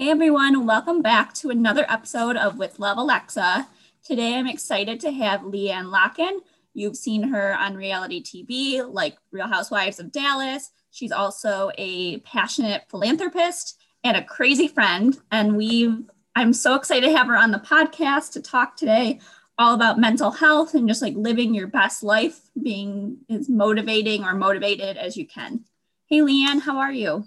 Hey everyone, welcome back to another episode of With Love Alexa. Today I'm excited to have LeeAnne Locken. You've seen her on reality TV like Real Housewives of Dallas. She's also a passionate philanthropist and a crazy friend. And we've I'm so excited to have her on the podcast to talk today all about mental health and just like living your best life, being as motivating or motivated as you can. Hey LeeAnne, how are you?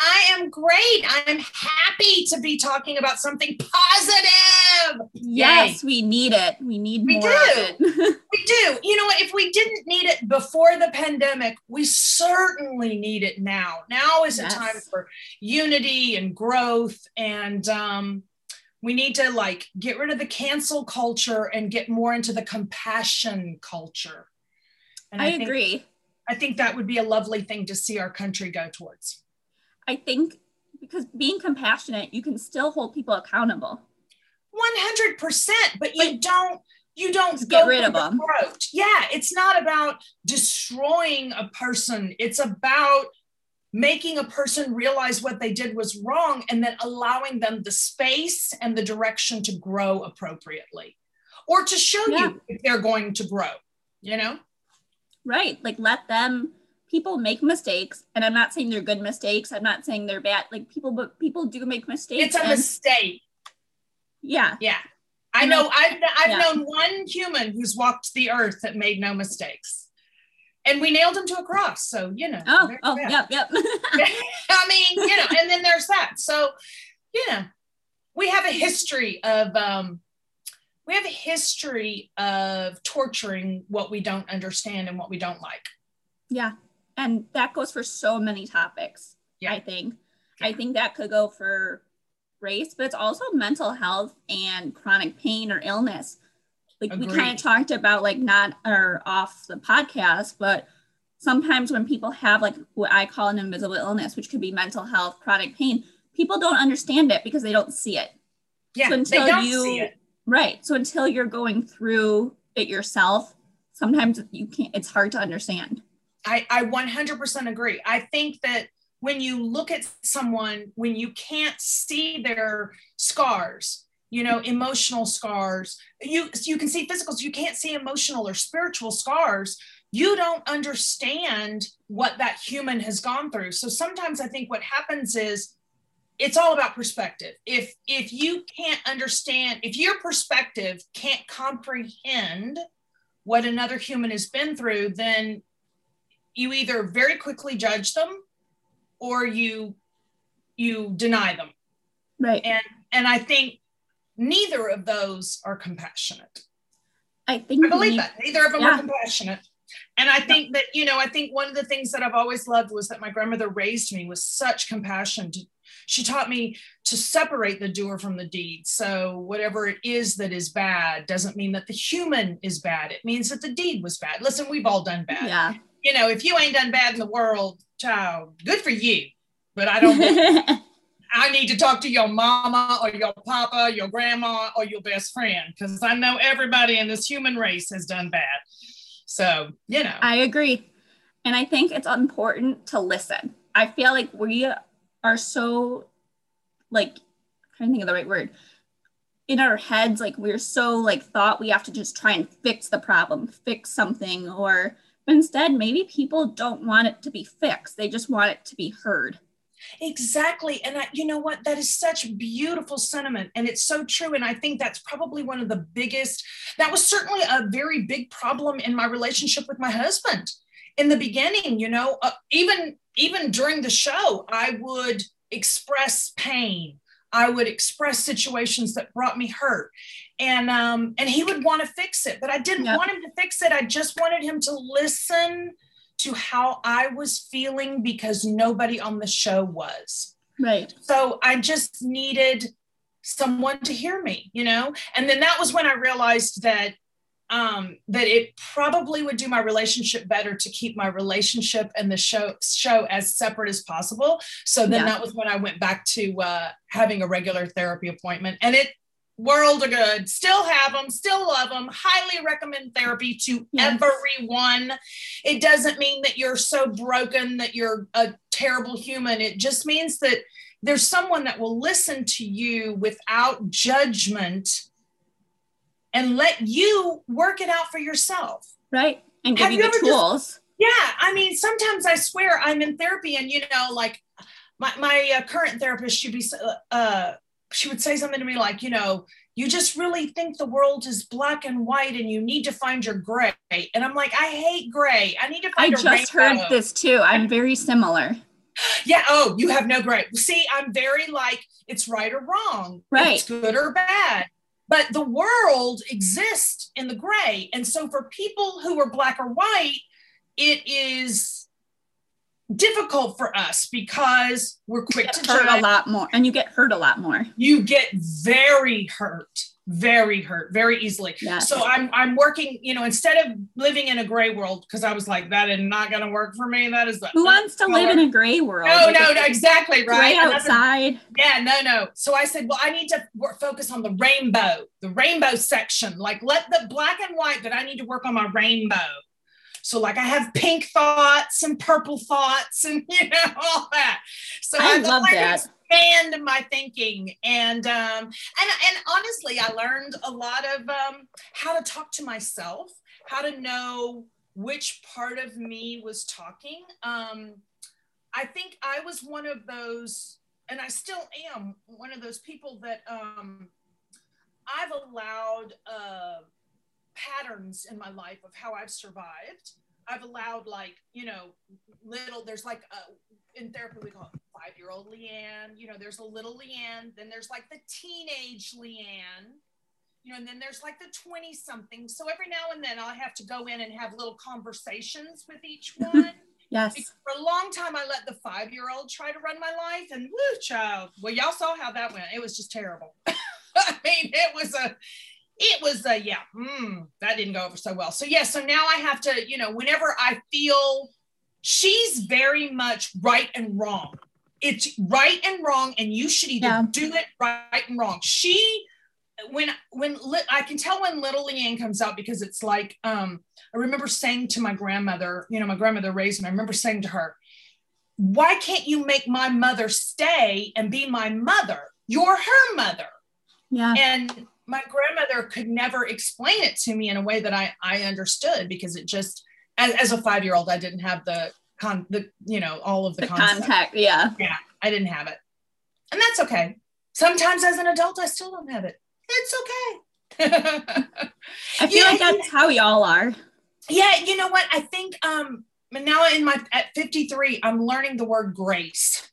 I am great. I'm happy to be talking about something positive. Yes, Yay. we need it. We need we more do. of it. we do. You know what? If we didn't need it before the pandemic, we certainly need it now. Now is yes. a time for unity and growth and um we need to like get rid of the cancel culture and get more into the compassion culture. And I, I think, agree. I think that would be a lovely thing to see our country go towards. I think because being compassionate, you can still hold people accountable. 100%, but you don't you don't get rid of the them. Throat. Yeah, it's not about destroying a person. It's about making a person realize what they did was wrong and then allowing them the space and the direction to grow appropriately or to show yeah. you if they're going to grow, you know? Right. Like let them people make mistakes and i'm not saying they're good mistakes i'm not saying they're bad like people but people do make mistakes it's a and, mistake. Yeah. Yeah. I know i've, I've yeah. known one human who's walked the earth that made no mistakes. And we nailed him to a cross so you know. Oh oh yep yep. I mean you know and then there's that. So you know we have a history of um we have a history of torturing what we don't understand and what we don't like. Yeah and that goes for so many topics yeah. i think yeah. i think that could go for race but it's also mental health and chronic pain or illness like Agreed. we kind of talked about like not or off the podcast but sometimes when people have like what i call an invisible illness which could be mental health chronic pain people don't understand it because they don't see it yeah so until they don't you see it. right so until you're going through it yourself sometimes you can't it's hard to understand I, I 100% agree. I think that when you look at someone, when you can't see their scars, you know, emotional scars, you, you can see physicals, you can't see emotional or spiritual scars. You don't understand what that human has gone through. So sometimes I think what happens is it's all about perspective. If if you can't understand, if your perspective can't comprehend what another human has been through, then you either very quickly judge them or you you deny them. Right. And and i think neither of those are compassionate. I think i believe that neither of them yeah. are compassionate. And i think that you know i think one of the things that i've always loved was that my grandmother raised me with such compassion to, she taught me to separate the doer from the deed. So whatever it is that is bad doesn't mean that the human is bad. It means that the deed was bad. Listen we've all done bad. Yeah you know, if you ain't done bad in the world, child, good for you. But I don't. I need to talk to your mama or your papa, your grandma, or your best friend because I know everybody in this human race has done bad. So, you know. I agree. And I think it's important to listen. I feel like we are so, like, I'm trying to think of the right word. In our heads, like, we're so, like, thought we have to just try and fix the problem, fix something, or but instead, maybe people don't want it to be fixed. They just want it to be heard. Exactly. And I, you know what? That is such beautiful sentiment. And it's so true. And I think that's probably one of the biggest, that was certainly a very big problem in my relationship with my husband in the beginning, you know, uh, even, even during the show, I would express pain. I would express situations that brought me hurt and um and he would want to fix it but i didn't want him to fix it. I just wanted him to listen to how i was feeling because nobody on the show was. Right. So i just needed someone to hear me you know? And then that was when i realized that um that it probably would do my relationship better to keep my relationship and the show show as separate as possible. So then yeah. that was when i went back to uh having a regular therapy appointment. And it world are good still have them still love them highly recommend therapy to yes. everyone it doesn't mean that you're so broken that you're a terrible human it just means that there's someone that will listen to you without judgment and let you work it out for yourself. Right. And give Have you you the ever just- tools. Yeah, I mean, sometimes I swear I'm in therapy, and you know, like my my uh, current therapist, she'd be uh, she would say something to me like, you know, you just really think the world is black and white, and you need to find your gray. And I'm like, I hate gray. I need to I find a just heard this too. I'm very similar. Yeah. Oh, you have no gray. See, I'm very like it's right or wrong. Right. It's good or bad. But the world exists in the gray. And so for people who are black or white, it is difficult for us because we're quick to hurt a lot more, and you get hurt a lot more. You get very hurt, very hurt, very easily. Yeah. So I'm I'm working, you know, instead of living in a gray world, because I was like, that is not gonna work for me. That is the Who wants to live in a gray world? no, no, no, exactly right. Outside. yeah, no, no. So I said, well, I need to work, focus on the rainbow, the rainbow section. Like, let the black and white, but I need to work on my rainbow. So, like, I have pink thoughts and purple thoughts, and you know all that. So I go love that. Expand my thinking, and um, and and honestly, I learned a lot of um, how to talk to myself, how to know which part of me was talking. Um, I think I was one of those, and I still am one of those people that um, I've allowed uh, patterns in my life of how I've survived. I've allowed, like, you know, little, there's like a, in therapy, we call it five year old LeeAnne. You know, there's a little LeeAnne, then there's like the teenage LeeAnne. You know, and then there's like the 20 something. So every now and then I'll have to go in and have little conversations with each one. Yes. Because for a long time, I let the five year old try to run my life, and woo, child. Well, y'all saw how that went. It was just terrible. I mean, it was a, it was a, yeah, mm, that didn't go over so well. So, yeah, so now I have to, you know, whenever I feel she's very much right and wrong, it's right and wrong, and you should either Yeah. do it right and wrong. She, when when I can tell when little LeeAnne comes out because it's like um I remember saying to my grandmother, you know, my grandmother raised me. I remember saying to her, "Why can't you make my mother stay and be my mother? You're her mother." Yeah. And my grandmother could never explain it to me in a way that I I understood because it just as, as a five year old I didn't have the con the you know all of the, The contact. Yeah. I didn't have it, and that's okay. Sometimes as an adult I still don't have it. It's okay. I feel Yeah, like that's how y'all are. yeah you know what i think um now in my at 53 i'm learning the word grace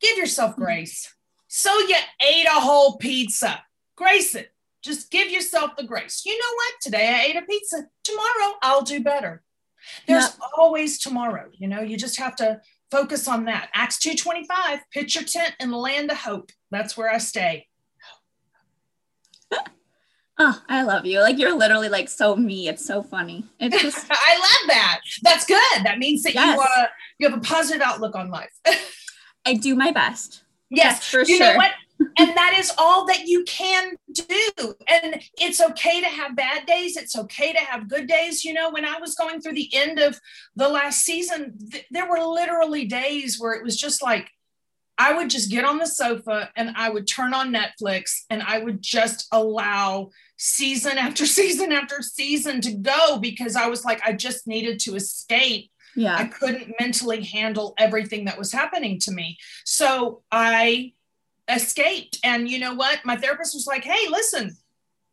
give yourself grace so you ate a whole pizza grace it just give yourself the grace you know what today i ate a pizza tomorrow i'll do better there's always tomorrow you know you just have to focus on that acts 225 pitch your tent in the land of hope that's where i stay Oh, I love you. Like you're literally like so me. It's so funny. It's just i love that that's good that means that Yes. you uh you have a positive outlook on life I do my best. Yes, for you sure. know what? And that is all that you can do. And it's okay to have bad days. It's okay to have good days. You know, when I was going through the end of the last season, th- there were literally days where it was just like, I would just get on the sofa and I would turn on Netflix and I would just allow season after season after season to go because I was like, I just needed to escape yeah. I couldn't mentally handle everything that was happening to me. So I escaped. And you know what? My therapist was like, hey, listen,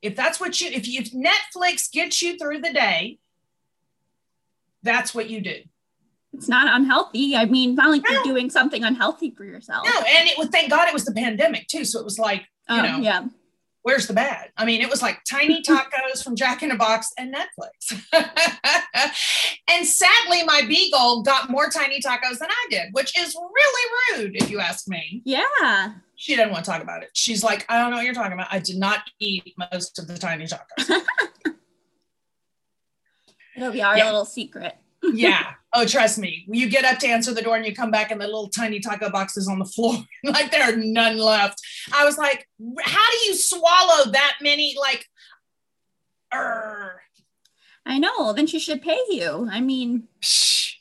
if that's what you, if, you, if Netflix gets you through the day, that's what you do. It's not unhealthy. I mean, not like you're doing something unhealthy for yourself. No, and it was, thank God it was the pandemic too. So it was like, Oh, you know, yeah. where's the bad? I mean, it was like tiny tacos from Jack in a Box and Netflix. and sadly, my beagle got more tiny tacos than I did, which is really rude if you ask me. Yeah. She doesn't want to talk about it. She's like, I don't know what you're talking about. I did not eat most of the tiny tacos. It'll be our Yeah. little secret. yeah. Oh, trust me. You get up to answer the door and you come back and the little tiny taco box is on the floor. like there are none left. I was like, how do you swallow that many? Like, er, I know. Then she should pay you. I mean, psh,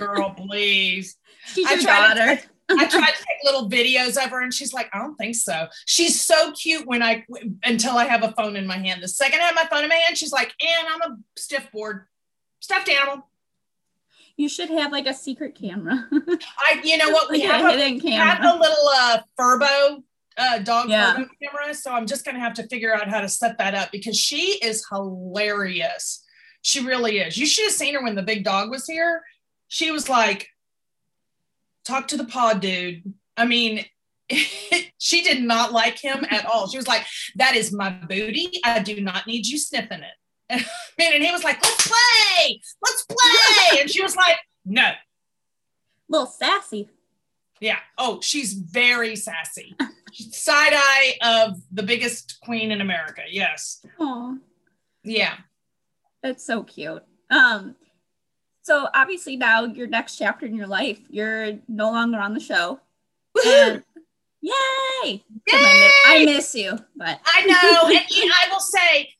girl, please. she's I your to- daughter. I tried to take little videos of her and she's like, I don't think so. She's so cute when I until I have a phone in my hand. The second I have my phone in my hand, she's like, and I'm a stiff board, stuffed animal. You should have like a secret camera. I, you know what, we Like have a, hidden we have a little uh Furbo uh dog Yeah. Furbo camera. So I'm just gonna have to figure out how to set that up because she is hilarious. She really is. You should have seen her when the big dog was here. She was like, talk to the pod dude. I mean, she did not like him at all. She was like, that is my booty. I do not need you sniffing it. Man, and he was like, let's play, let's play. And she was like, no. little sassy. Yeah. Oh, she's very sassy. Side eye of the biggest queen in America. Yes. Oh, Yeah. that's so cute. Um, so obviously now your next chapter in your life, you're no longer on the show. And yay! 'Cause I, miss, you, but I know. And I will say,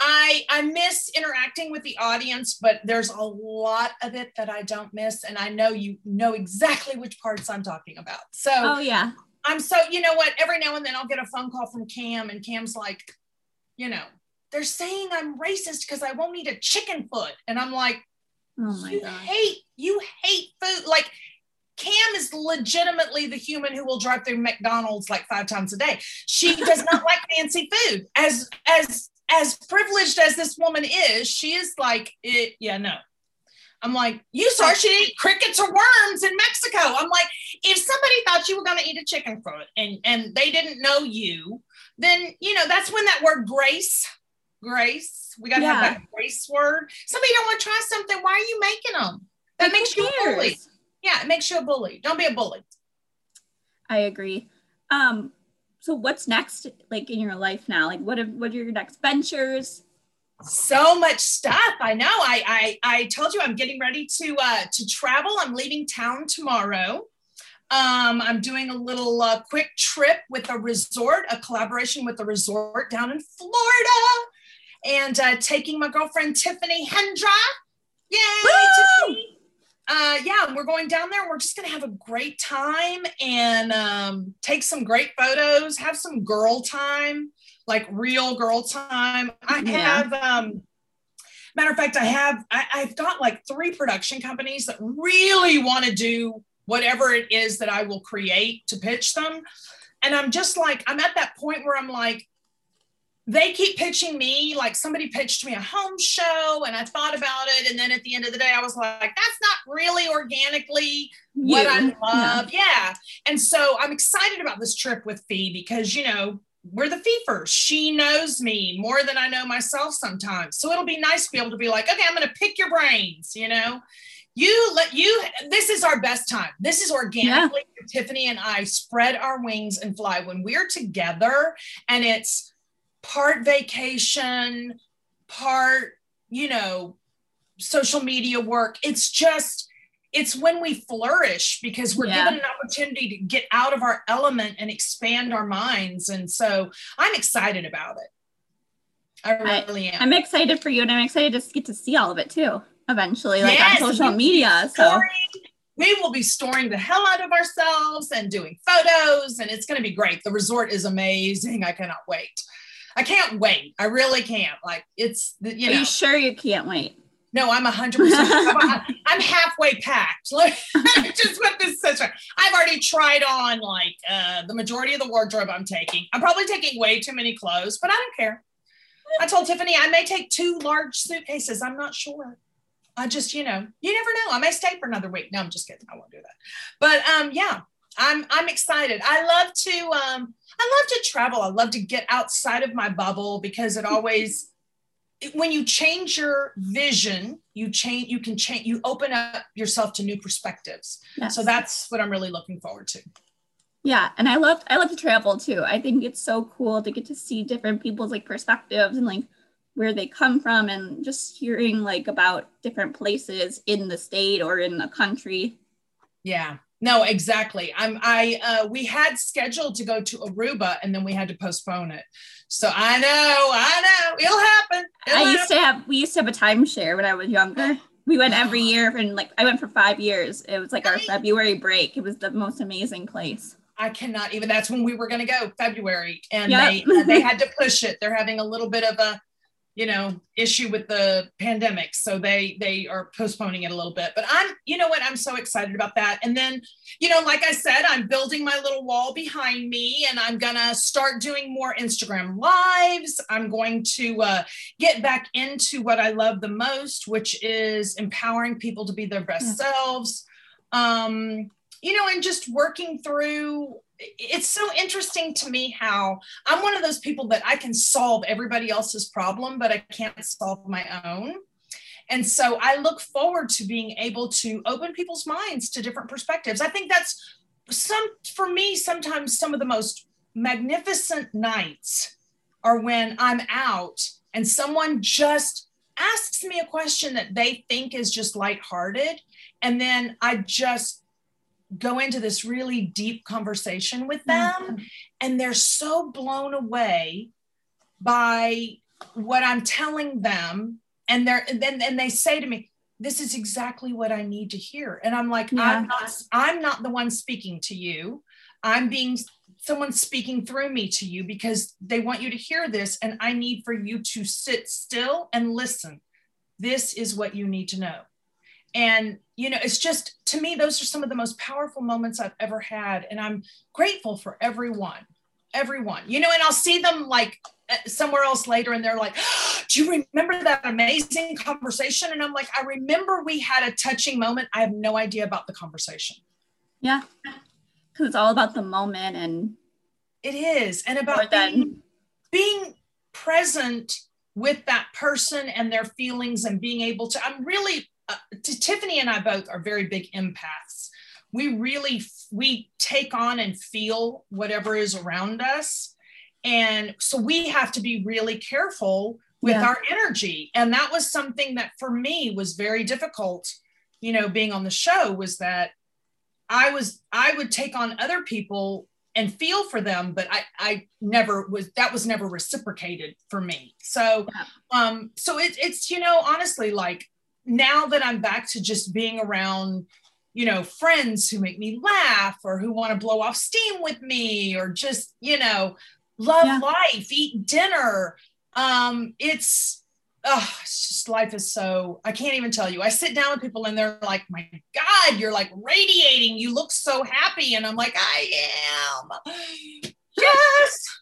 I I miss interacting with the audience, but there's a lot of it that I don't miss. And I know you know exactly which parts I'm talking about. So oh yeah, I'm so, you know what? Every now and then I'll get a phone call from Kam, and Kam's like, you know, they're saying I'm racist because I won't eat a chicken foot. And I'm like, oh my you god, hate you hate food. Like Kam is legitimately the human who will drive through mcdonald's like five times a day. She does not like fancy food. As as as privileged as this woman is she is like it, yeah no. I'm like you saw she eat crickets or worms in mexico. I'm like if somebody thought you were going to eat a chicken foot and and they didn't know you then you know that's when that word grace grace. We got to Yeah. have that grace word. Somebody don't want to try something. Why are you making them that Like, makes you a bully. yeah it makes you a bully. Don't be a bully. I agree. Um, so what's next, like in your life now? Like, what are, what are your next ventures? so much stuff. I know. I i, I told you i'm getting ready to uh to travel. I'm leaving town tomorrow. Um, I'm doing a little uh, quick trip with a resort, a collaboration with a resort down in Florida, and uh, taking my girlfriend Tiffany Hendra. Yay, Tiffany! Uh, yeah, we're going down there. We're just gonna have a great time and um, take some great photos, have some girl time, like real girl time. I Yeah. have um, matter of fact, I have I, I've got like three production companies that really want to do whatever it is that I will create to pitch them. And I'm just like, I'm at that point where I'm like, they keep pitching me like somebody pitched me a home show and I thought about it. And then at the end of the day, I was like, that's not really organically what I You. love. Yeah. And so I'm excited about this trip with Fee because, you know, we're the Feefers. She knows me more than I know myself sometimes. So it'll be nice to be able to be like, okay, I'm going to pick your brains, you know? You let you, this is our best time. This is organically Tiffany and I spread our wings and fly when we're together and it's part vacation, part, you know, social media work. It's just, it's when we flourish because we're Yeah. given an opportunity to get out of our element and expand our minds. And so I'm excited about it. I I- really am. I'm excited for you, and I'm excited to get to see all of it too. Eventually, like Yes, on social media. So we will be storing the hell out of ourselves and doing photos, and it's going to be great. The resort is amazing. I cannot wait. I can't wait. I really can't. Like it's the- you are you sure you can't wait? No, I'm hundred percent. I'm halfway packed. Just put this way. I've already tried on like uh, the majority of the wardrobe I'm taking. I'm probably taking way too many clothes, but I don't care. I told Tiffany I may take two large suitcases. I'm not sure. I just, you know, you never know. I may stay for another week. No, I'm just kidding. I won't do that. But um, yeah, I'm I'm excited. I love to um, I love to travel. I love to get outside of my bubble because it always when you change your vision, you change, you can change, you open up yourself to new perspectives. Yes. So that's what I'm really looking forward to. Yeah, and I love I love to travel too. I think it's so cool to get to see different people's like perspectives and like where they come from and just hearing like about different places in the state or in the country. Yeah. No, exactly. I'm I uh we had scheduled to go to Aruba and then we had to postpone it. So I know, I know, it'll happen. It'll I happen. used to have we used to have a timeshare when I was younger. We went every year and like I went for five years. It was like our February break. It was the most amazing place. I cannot even. That's when we were going to go, February, and yep. they they had to push it. They're having a little bit of a you know issue with the pandemic. So they they are postponing it a little bit. But i'm you know what? I'm so excited about that. And then you know like i said i'm building my little wall behind me and i'm gonna start doing more instagram lives. I'm going to uh, get back into what i love the most which is empowering people to be their best yeah. selves. Um you know and just working through it's so interesting to me how I'm one of those people that I can solve everybody else's problem, but I can't solve my own. And so I look forward to being able to open people's minds to different perspectives. I think that's some, for me, sometimes some of the most magnificent nights are when I'm out and someone just asks me a question that they think is just lighthearted. And then I just go into this really deep conversation with them mm-hmm. and they're so blown away by what I'm telling them and they're then and they say to me this is exactly what I need to hear and I'm like yeah. I'm not I'm not the one speaking to you I'm being someone speaking through me to you because they want you to hear this and I need for you to sit still and listen this is what you need to know and you know it's just to me those are some of the most powerful moments i've ever had and i'm grateful for everyone everyone you know and i'll see them like uh, somewhere else later and they're like do you remember that amazing conversation? And i'm like i remember we had a touching moment. I have no idea about the conversation. Yeah. Because it's all about the moment and it is and about being, being present with that person and their feelings and being able to i'm really uh, Tiffany and I both are very big empaths. We really we take on and feel whatever is around us, and so we have to be really careful with yeah. our energy. And that was something that for me was very difficult. You know, being on the show was that I was I would take on other people and feel for them but i i never was that was never reciprocated for me so um so it, it's you know honestly like now that I'm back to just being around, you know, friends who make me laugh or who want to blow off steam with me or just, you know, love yeah. life, eat dinner. Um, it's, oh, it's just life is so, I can't even tell you. I sit down with people and they're like, my God, you're like radiating. You look so happy. And I'm like, I am. Yes.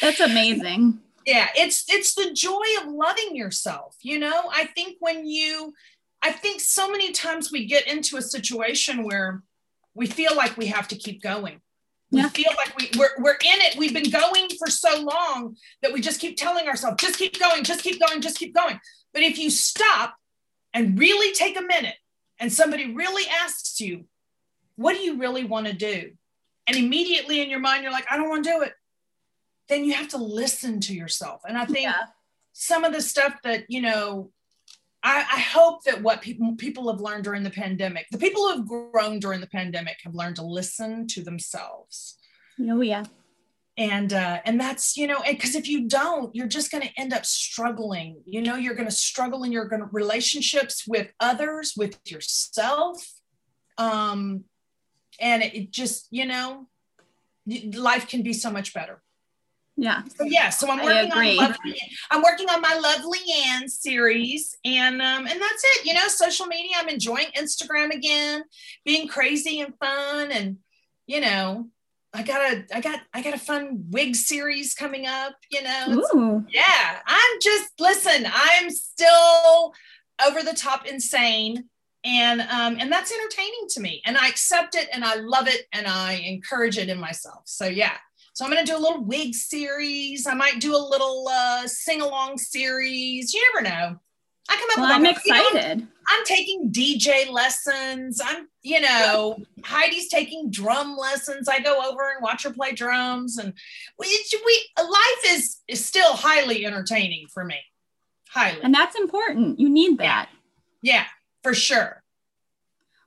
That's amazing yeah it's it's the joy of loving yourself you know? I think when you i think so many times we get into a situation where we feel like we have to keep going. We yeah. feel like we, we're, we're in it. We've been going for so long that we just keep telling ourselves just keep going just keep going just keep going. But if you stop and really take a minute and somebody really asks you what do you really want to do? and immediately in your mind you're like i don't want to do it then you have to listen to yourself. And I think yeah. some of the stuff that, you know, I, I, hope that what people people have learned during the pandemic, the people who have grown during the pandemic have learned to listen to themselves. Oh yeah. And uh, and that's you know because if you don't, you're just going to end up struggling. You know, you're going to struggle in your gonna, relationships with others, with yourself, um, and it just you know, life can be so much better. Yeah. So yeah, so I'm working on lovely, I'm working on my lovely Ann series, and um, and that's it. You know, social media. I'm enjoying Instagram again, being crazy and fun, and you know, I got a I got I got a fun wig series coming up. You know, yeah. I'm just listen. I'm still over the top insane and um, and that's entertaining to me and i accept it and i love it and i encourage it in myself so yeah so I'm going to do a little wig series. I might do a little uh, sing along series. You never know. I come up well, I'm excited. You know, I'm taking DJ lessons. I'm, you know, Heidi's taking drum lessons. I go over and watch her play drums, and we, we life is is still highly entertaining for me. Highly, and that's important. You need that. Yeah, yeah for sure.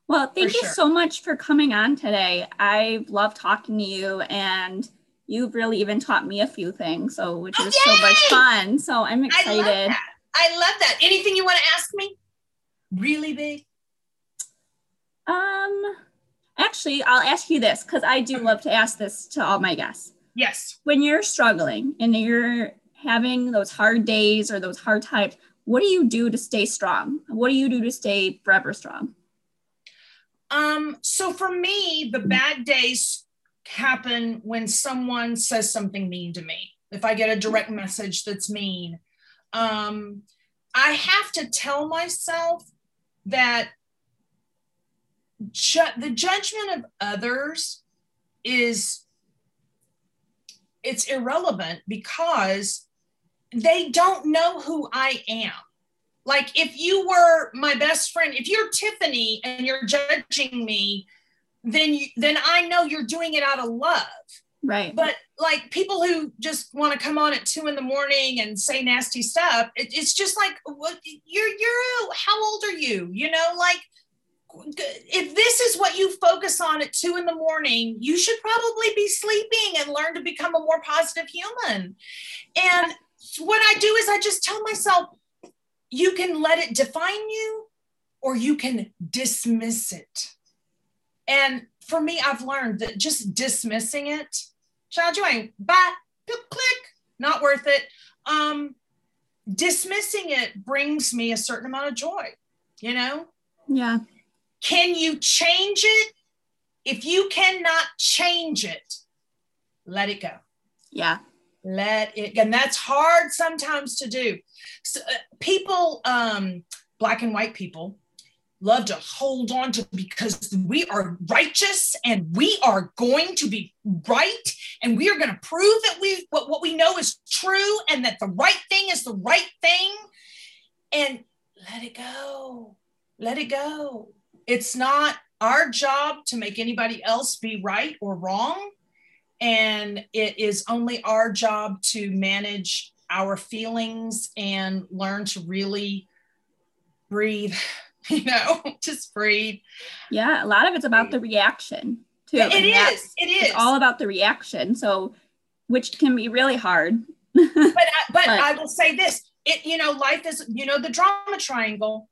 Well, thank for you sure. so much for coming on today. I love talking to you and you've really even taught me a few things, so which oh, is so much fun. So I'm excited. I love, I love that. Anything you want to ask me? really big? Um, actually, I'll ask you this because I do love to ask this to all my guests. Yes. When you're struggling and you're having those hard days or those hard times, what do you do to stay strong? What do you do to stay forever strong? Um, so for me, the bad days happen when someone says something mean to me. If I get a direct message that's mean, um, I have to tell myself that ju- the judgment of others is it's irrelevant because they don't know who I am. Like if you were my best friend, if you're Tiffany and you're judging me, then you, then I know you're doing it out of love. Right. But like people who just want to come on at two in the morning and say nasty stuff, it, it's just like, what you're you're how old are you? You know, like if this is what you focus on at two in the morning, you should probably be sleeping and learn to become a more positive human. And what I do is I just tell myself, you can let it define you or you can dismiss it. And for me, I've learned that just dismissing it, child, you ain't bye, click, not worth it. Um, dismissing it brings me a certain amount of joy, you know? Yeah. Can you change it? If you cannot change it, let it go. Yeah. Let it, and that's hard sometimes to do. So, uh, people, um, black and white people, love to hold on to because we are righteous and we are going to be right and we are going to prove that we what, what we know is true and that the right thing is the right thing. And let it go let it go. It's not our job to make anybody else be right or wrong. And it is only our job to manage our feelings and learn to really breathe you know just breathe. Yeah a lot of it's about the reaction too. It is it is. it's all about the reaction so which can be really hard. But I, uh, but, but I will say this it you know life is you know the drama triangle.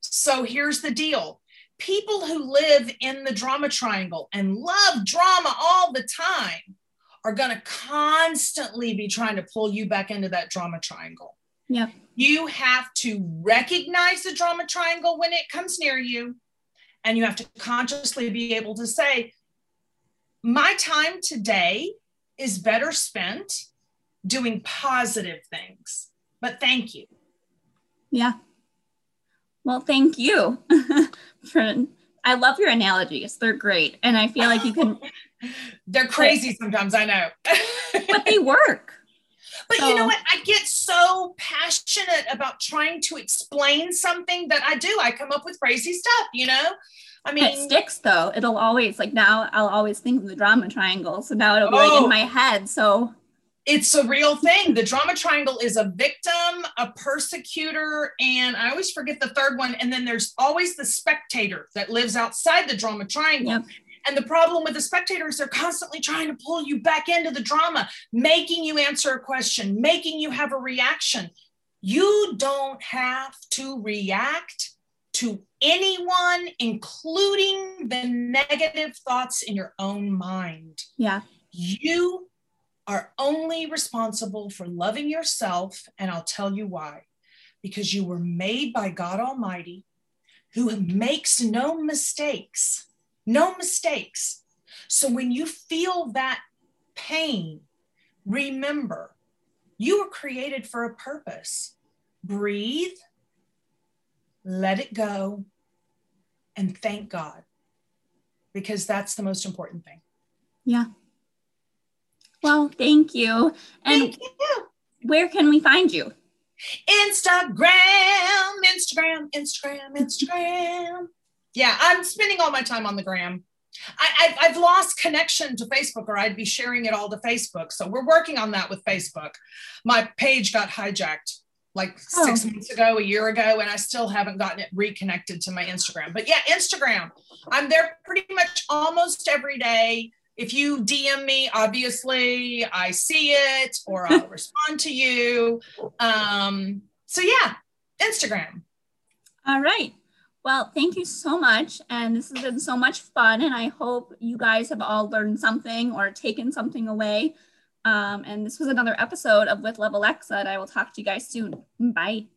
So here's the deal. People who live in the drama triangle and love drama all the time are going to constantly be trying to pull you back into that drama triangle. Yeah you have to recognize the drama triangle when it comes near you and you have to consciously be able to say my time today is better spent doing positive things but thank you. Yeah. Well thank you. For i love your analogies. They're great and i feel like you can they're crazy sometimes i know. But they work but so, you know what? I get so passionate about trying to explain something that I do. I come up with crazy stuff, you know? I mean, it sticks though. It'll always, like now, I'll always think of the drama triangle. So now it'll be oh, like in oh. my head. So it's a real thing. The drama triangle is a victim, a persecutor, and I always forget the third one. And then there's always the spectator that lives outside the drama triangle. Yep. And the problem with the spectators, they're constantly trying to pull you back into the drama, making you answer a question, making you have a reaction. You don't have to react to anyone, including the negative thoughts in your own mind. Yeah. You are only responsible for loving yourself. And I'll tell you why. Because you were made by God Almighty, who makes no mistakes no mistakes. So when you feel that pain, remember you were created for a purpose. Breathe, let it go, and thank God because that's the most important thing. Yeah. Well, thank you. And thank you. where can we find you? Instagram, Instagram, Instagram, Instagram yeah, I'm spending all my time on the gram. I, have lost connection to Facebook, or I'd be sharing it all to Facebook. So we're working on that with Facebook. My page got hijacked like oh. six months ago, a year ago, and I still haven't gotten it reconnected to my Instagram. But yeah, Instagram, I'm there pretty much almost every day. If you DM me, obviously I see it or I'll respond to you. Um, so yeah, Instagram. All right. Well, thank you so much. And this has been so much fun. And I hope you guys have all learned something or taken something away. Um, and this was another episode of With Love Alexa. And I will talk to you guys soon. Bye.